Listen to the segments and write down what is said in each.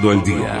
Todo el día,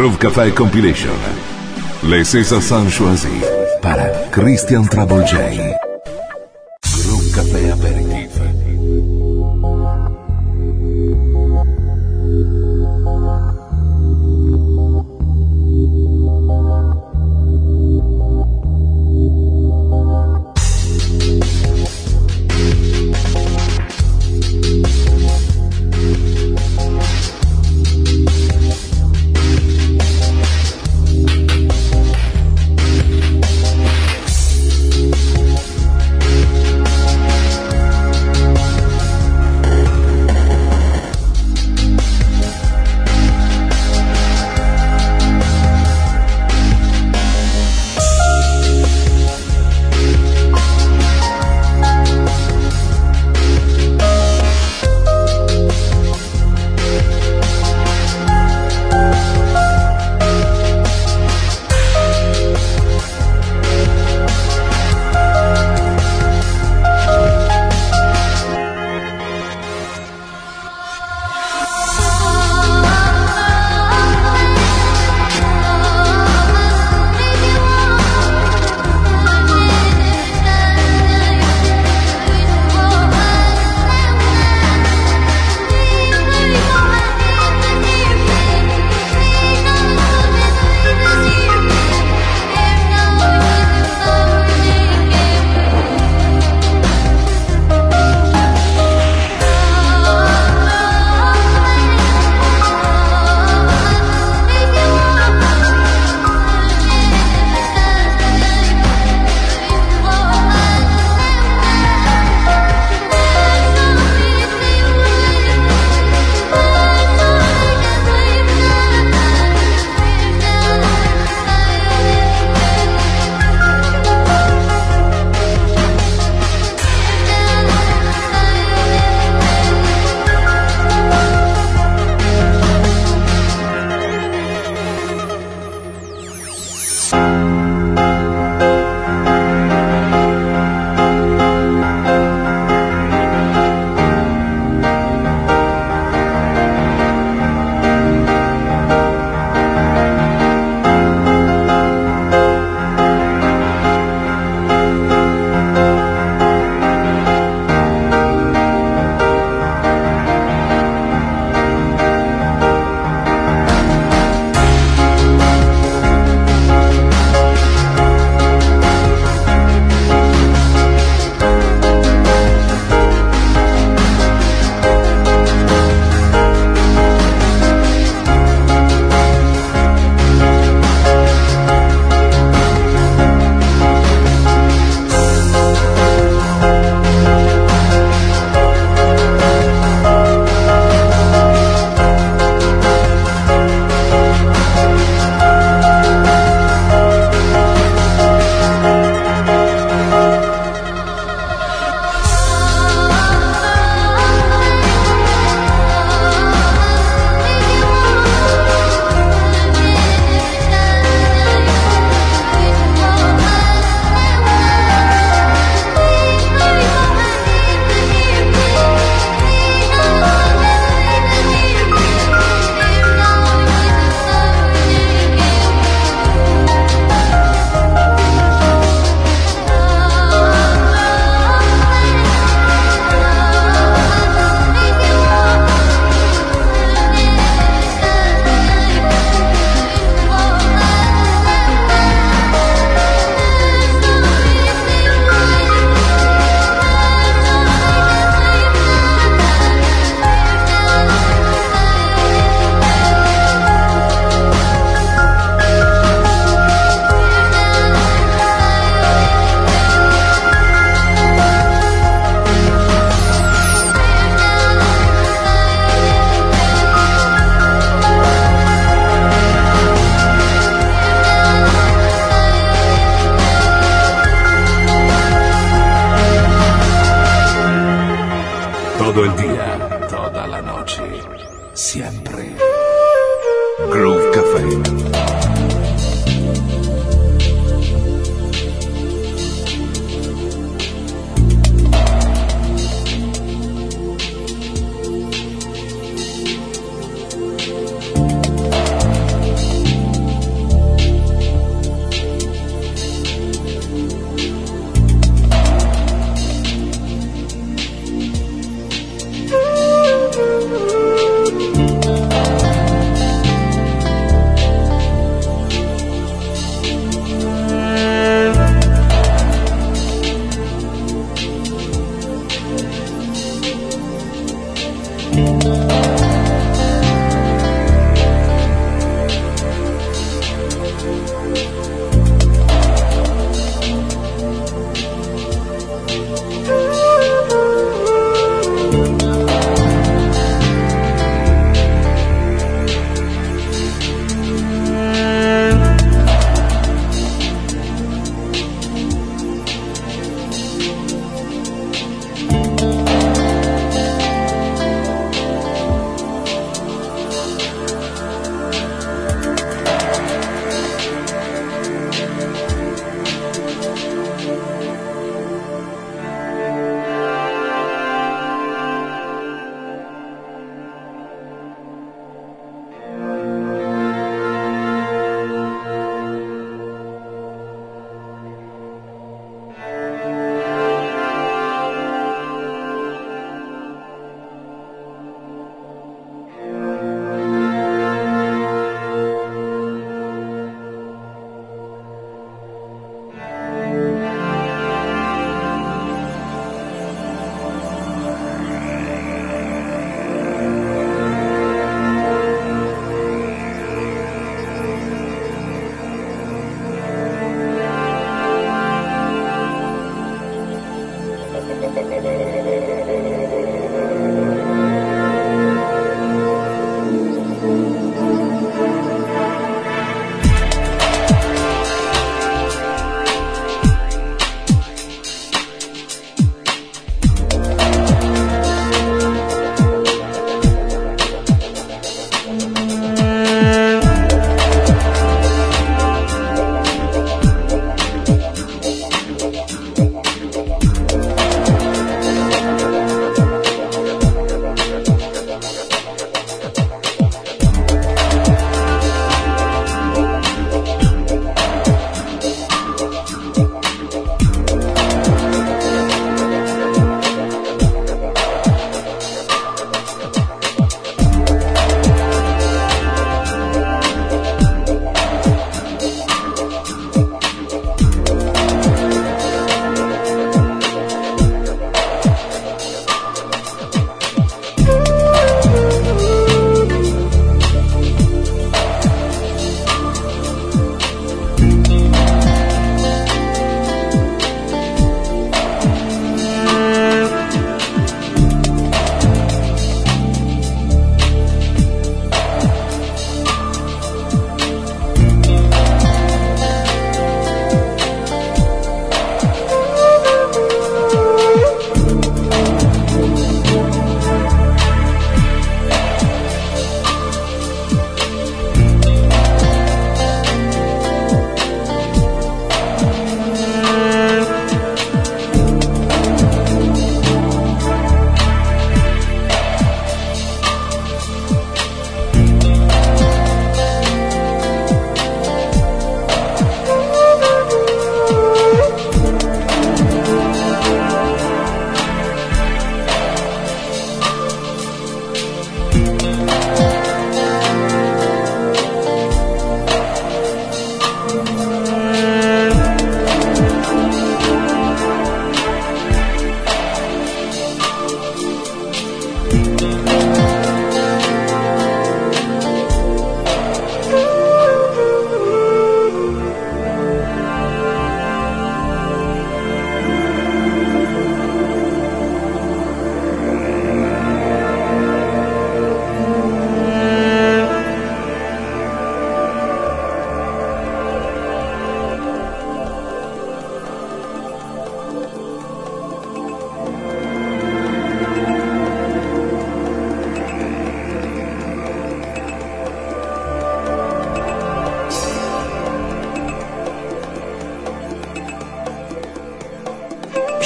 Groove Café Compilation. Les César San choisis para Christian Trouble J.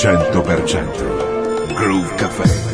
100% Groove Cafe.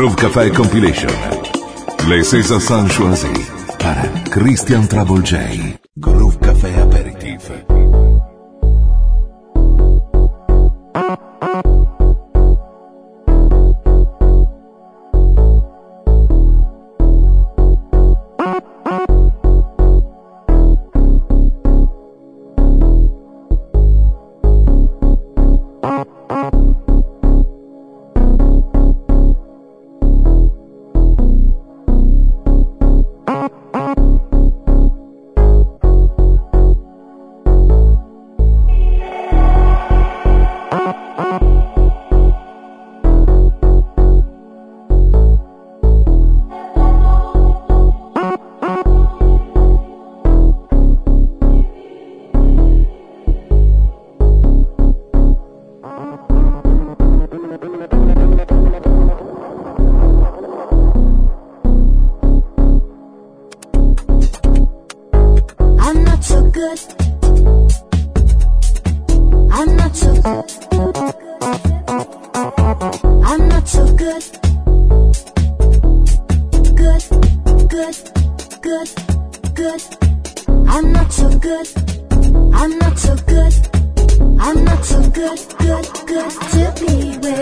Groove Café Compilation. Les César San Choisi para Christian Trouble J. to be with.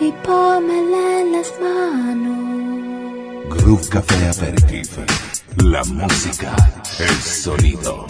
y pómela en las manos. Groove Café Aperitif. La música, el sonido.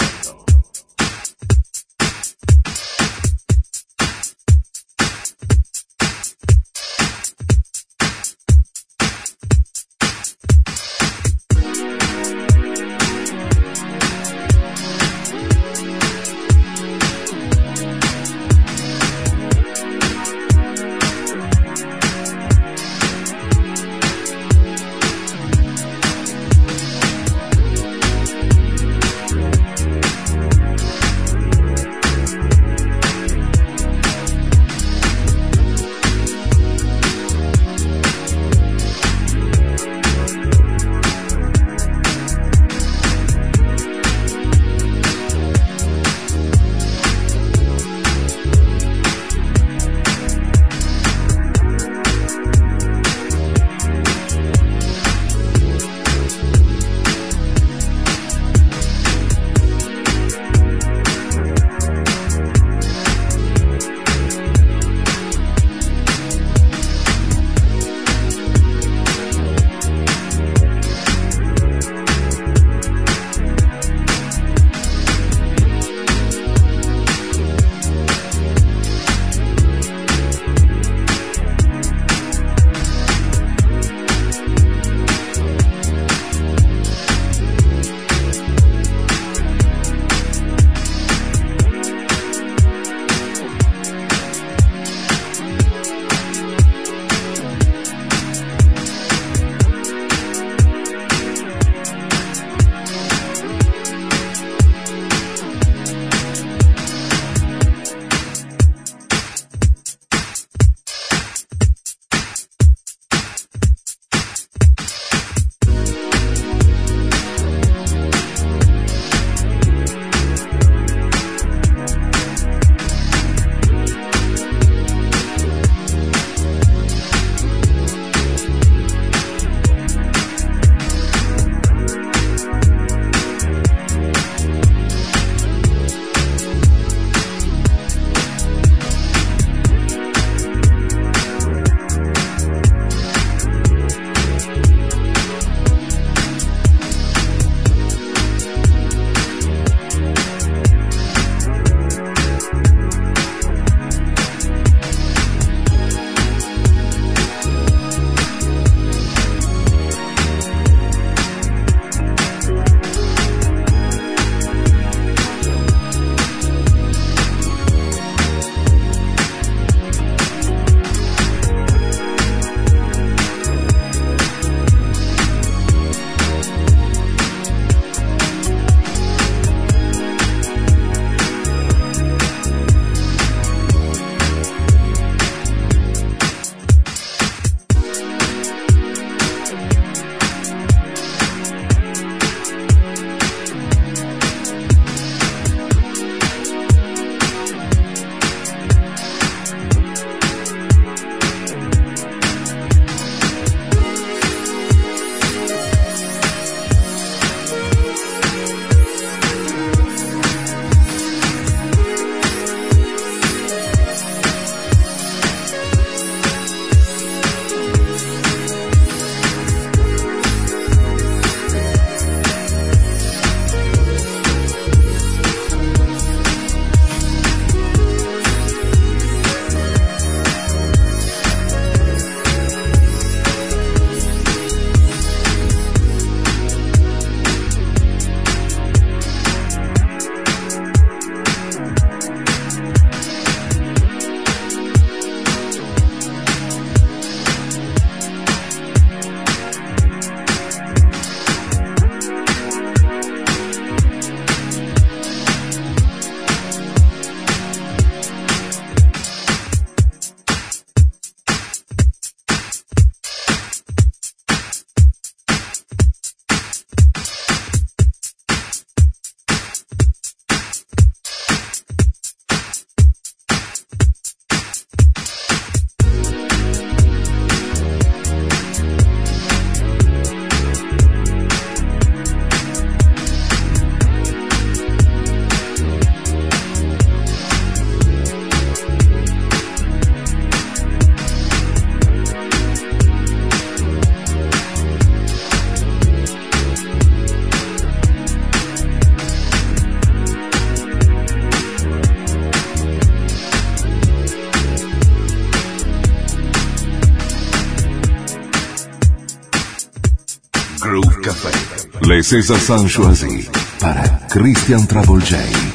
Princesa Sanchoisi para Christian Travolgei.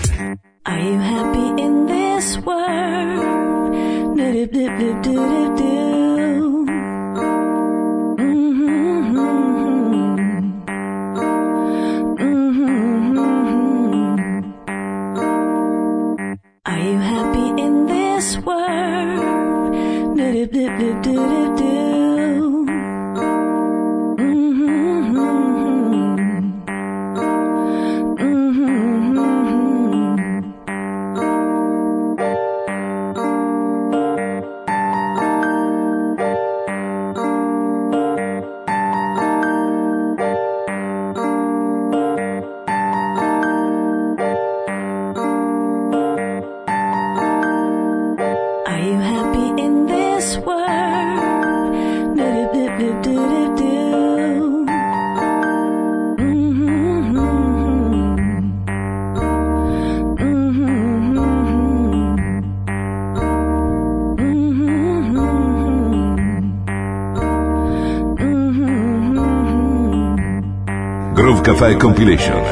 Spotify compilation.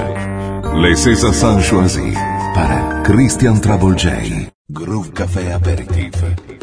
Le César Sanchoisi para Christian Travolgei. Groove Café Aperitif.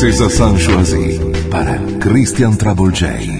Princesa San para Christian Travolgei.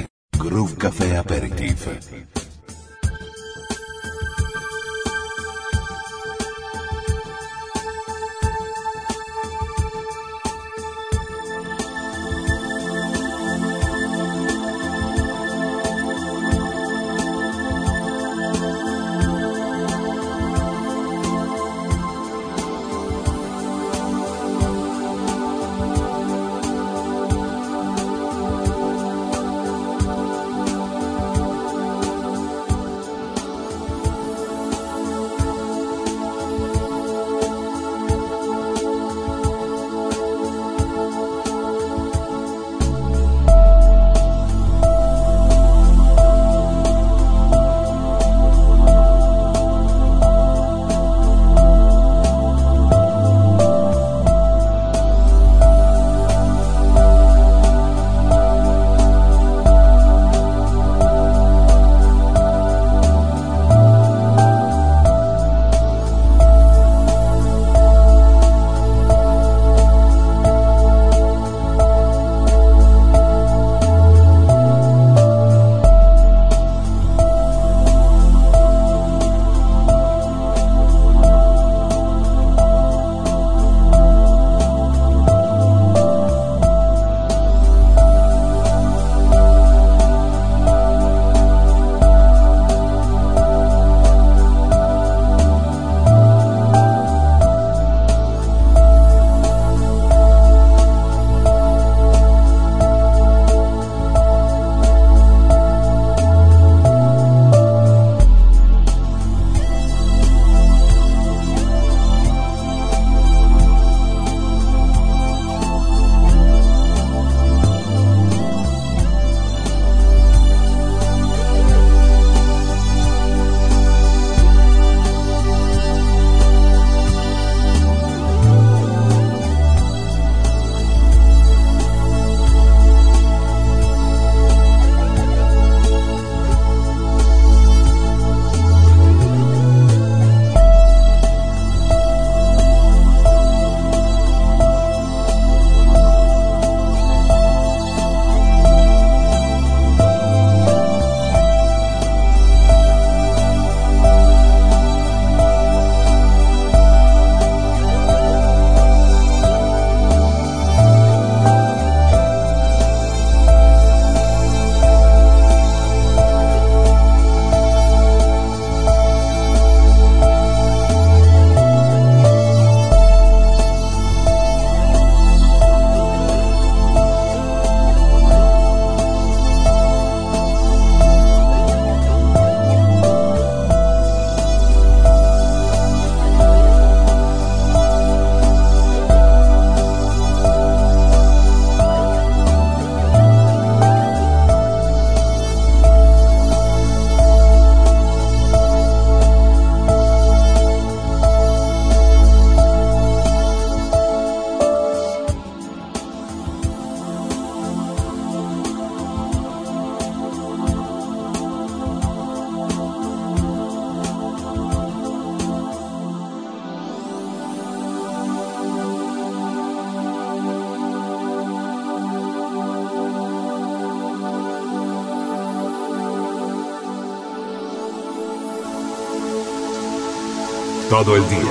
Todo el día,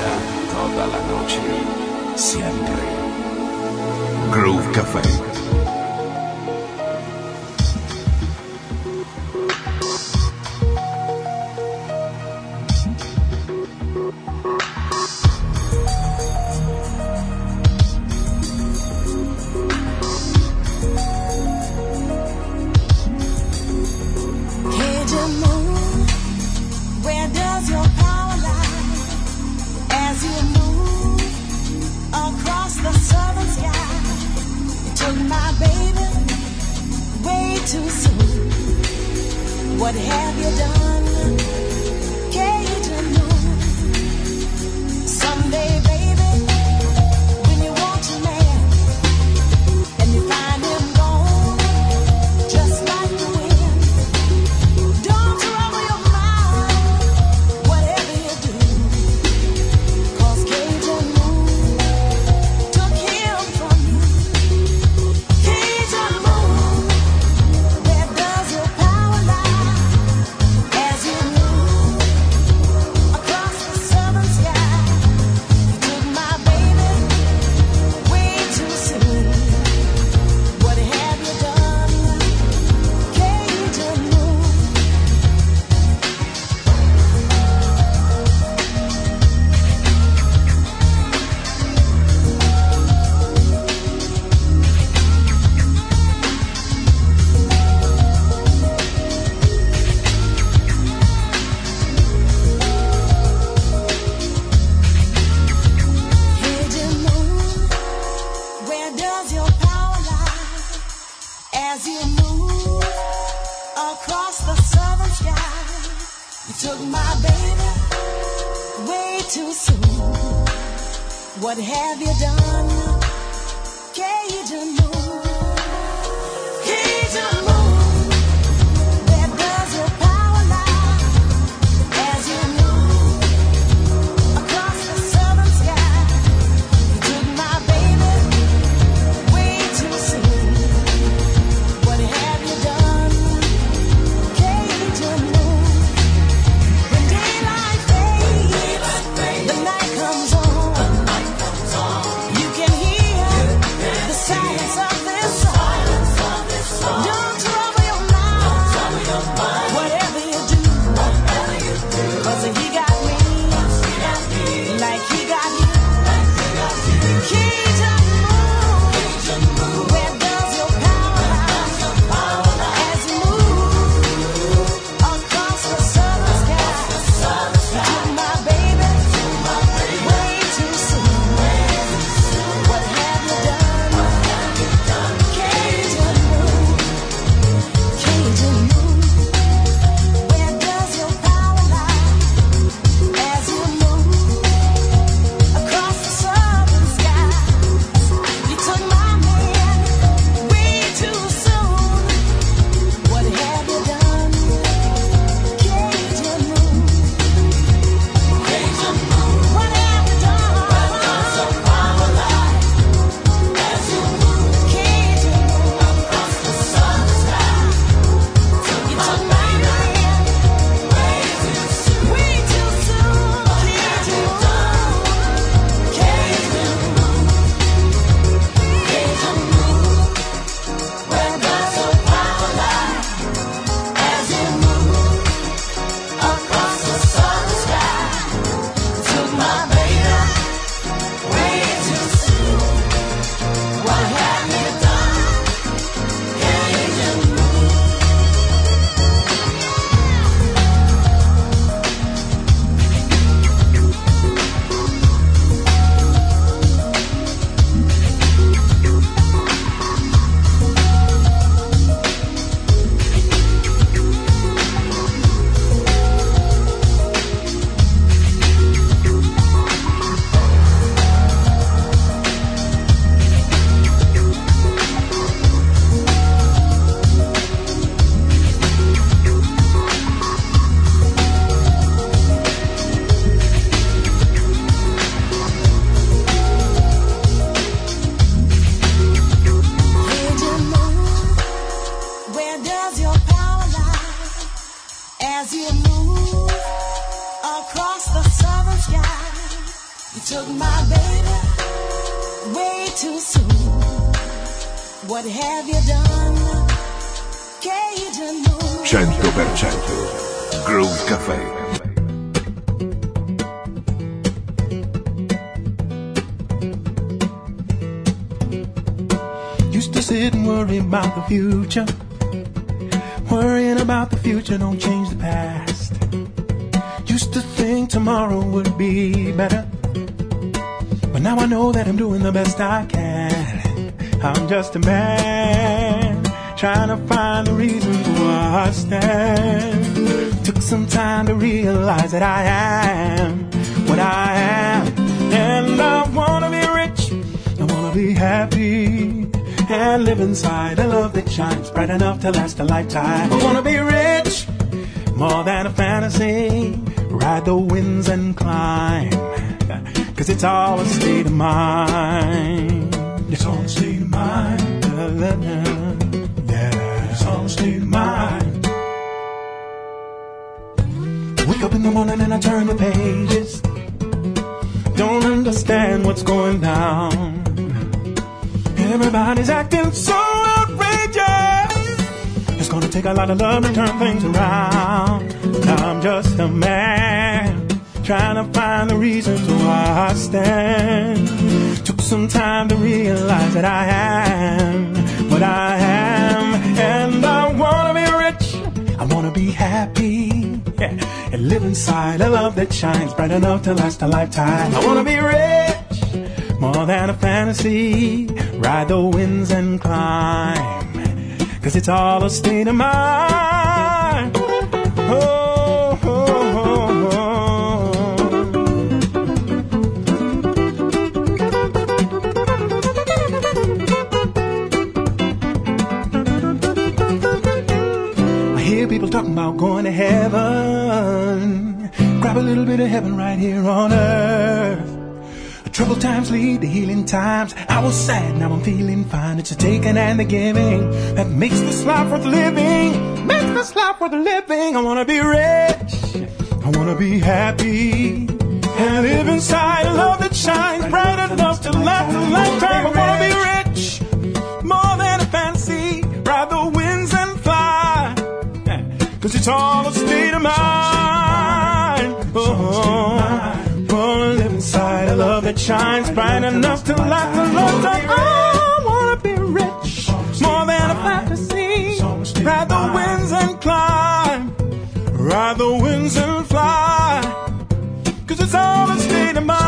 too soon. What have you done? Cajun moon. 100% Groove Café. Used to sit and worry about the future. Worrying about the future don't change the past. Used to think tomorrow would be better. But now I know that I'm doing the best I can. I'm just a man trying to find the reason why I stand. Took some time to realize that I am what I am. And I wanna be rich. I wanna be happy and live inside a love that shines bright enough to last a lifetime. I wanna be rich, more than a fantasy. Ride the winds and climb, cause it's all a state of mind. It's all a state of mind. Yeah, it's all a state of mind. Wake up in the morning and I turn the pages. Don't understand what's going down. Everybody's acting so outrageous. It's gonna take a lot of love to turn things around. Now I'm just a man trying to find the reasons why I stand. Took some time to realize that I am what I am, and I wanna be rich. I wanna be happy yeah, and live inside a love that shines bright enough to last a lifetime. I wanna be rich, more than a fantasy. Ride the winds and climb, cause it's all a state of mind. Oh, going to heaven. Grab a little bit of heaven right here on earth. Troubled times lead to healing times. I was sad, now I'm feeling fine. It's the taking and the giving that makes this life worth living. Makes this life worth living. I wanna be rich. I wanna be happy. And live inside a love that shines bright enough to last a lifetime. I wanna be rich. All a state of mind. Oh, oh, oh. wanna live inside a love that shines bright enough to last a lifetime. I wanna be rich, more than a fantasy. Ride the winds and climb, ride the winds and fly. Cause it's all a state of mind.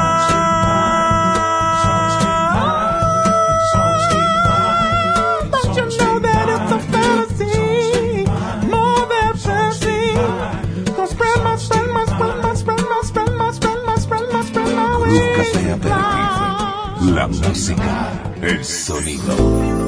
nunca te avergüenza. La música, el sonido.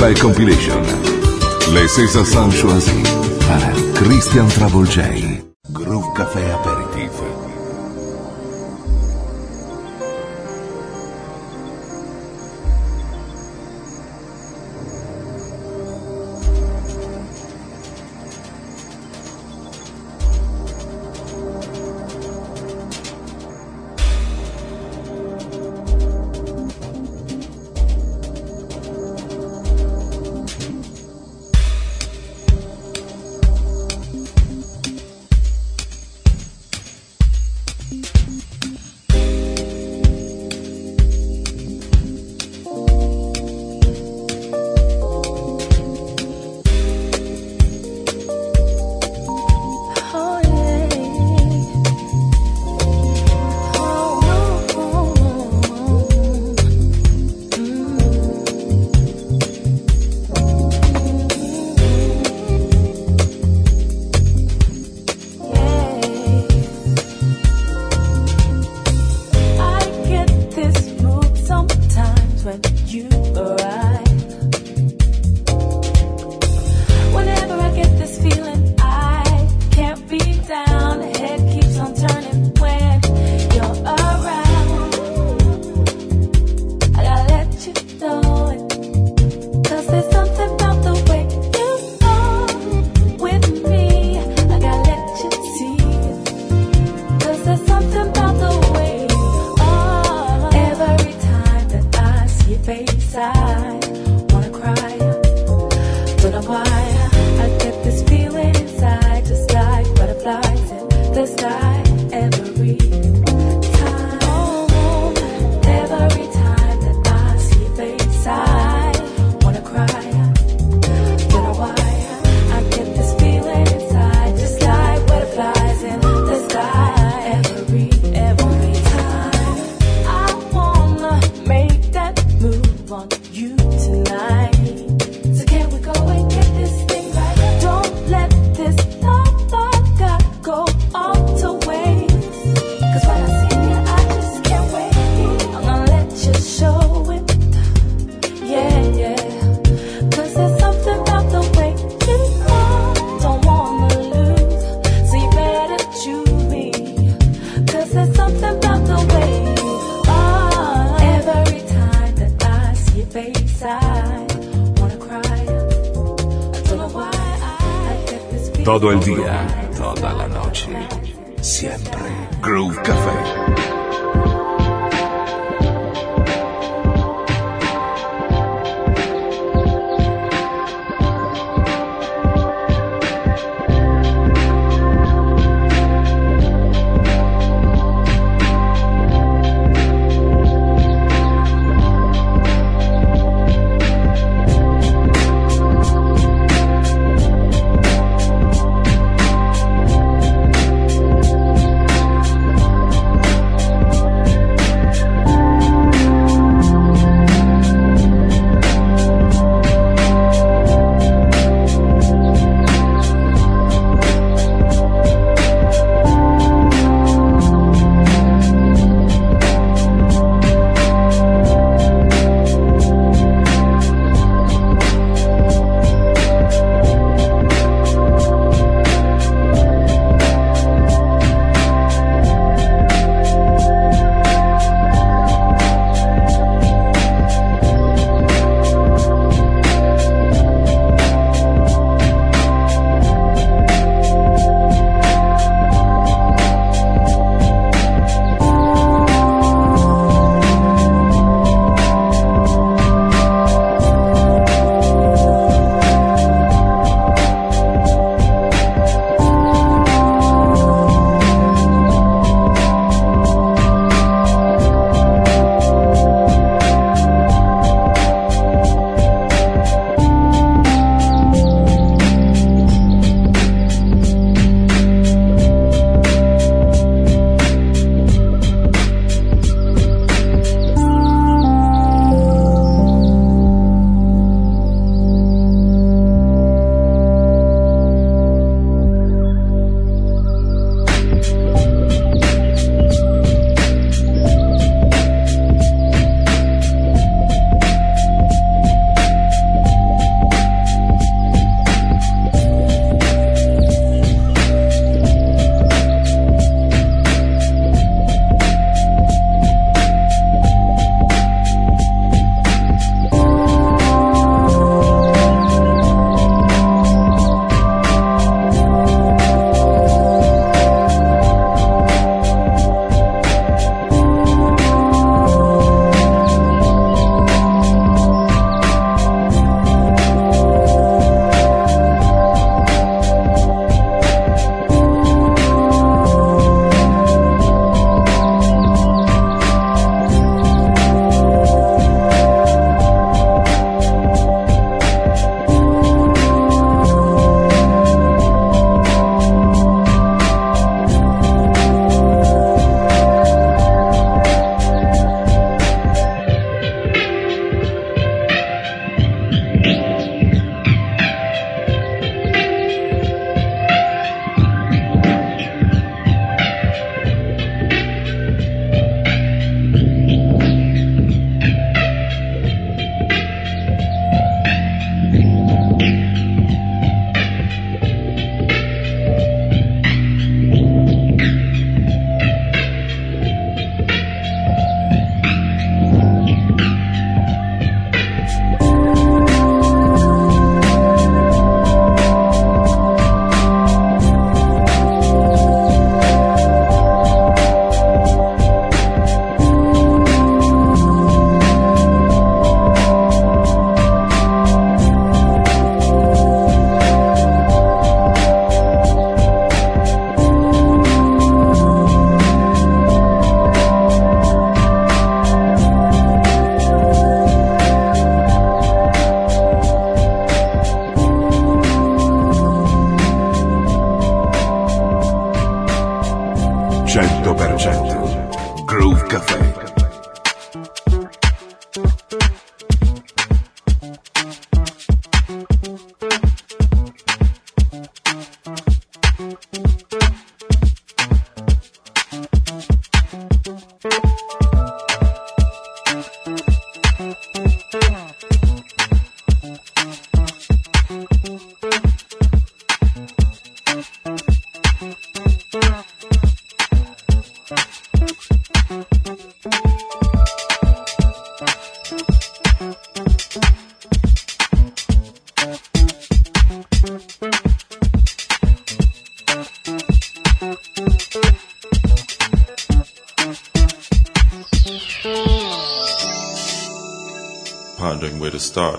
by Compilation. Le César Sancho así para Christian Travolgei.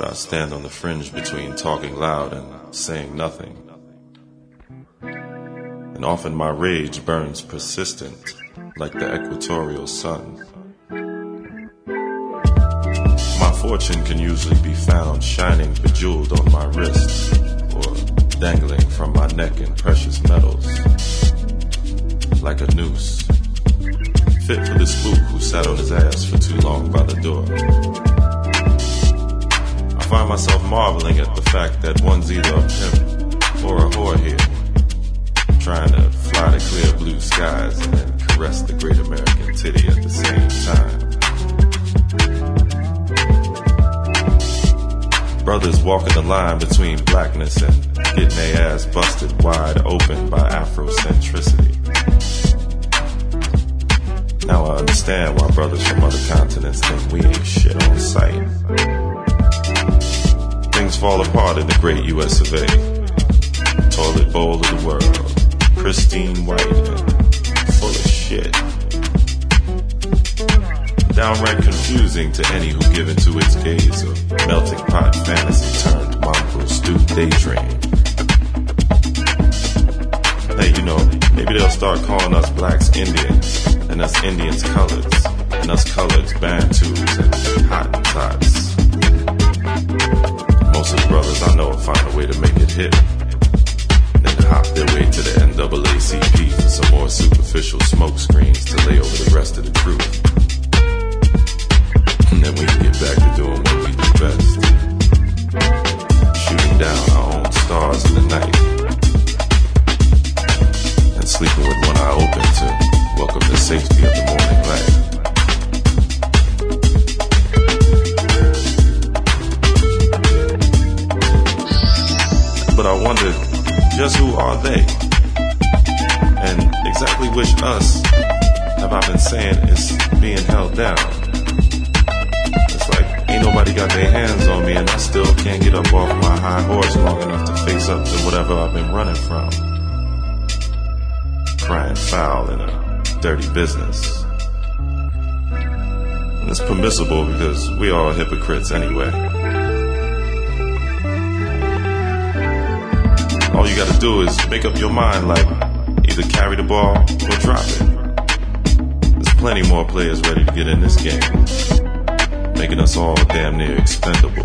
I stand on the fringe between talking loud and saying nothing. And often my rage burns persistent, like the equatorial sun. My fortune can usually be found shining bejeweled on my wrists or dangling from my neck in precious metals, like a noose, fit for the spook who sat on his ass for too long by the door find myself marveling at the fact that one's either a pimp or a whore here, trying to fly to clear blue skies and then caress the great American titty at the same time. Brothers walking the line between blackness and getting their ass busted wide open by Afrocentricity. Now I understand why brothers from other continents think we ain't shit on sight things fall apart in the great US of A. Toilet bowl of the world, pristine white and full of shit. Downright confusing to any who give into its gaze of melting pot fantasy turned mongrel stew daydream. Hey, you know, maybe they'll start calling us blacks Indians, and us Indians coloreds, and us coloreds Bantus and Hottentots most of the brothers I know will find a way to make it hit. Then hop their way to the NAACP for some more superficial smoke screens to lay over the rest of the truth. And then we can get back to doing what we do best. Shooting down our own stars in the night. And sleeping with one eye open to welcome the safety of the morning light. But I wondered just who are they? And exactly which us have I been saying is being held down? It's like ain't nobody got their hands on me and I still can't get up off my high horse long enough to face up to whatever I've been running from. Crying foul in a dirty business. And it's permissible because we are hypocrites anyway. Gotta do is make up your mind like either carry the ball or drop it. There's plenty more players ready to get in this game, making us all damn near expendable,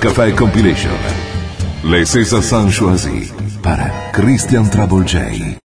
Café Compilation. Les César San Choisi para Christian Trouble.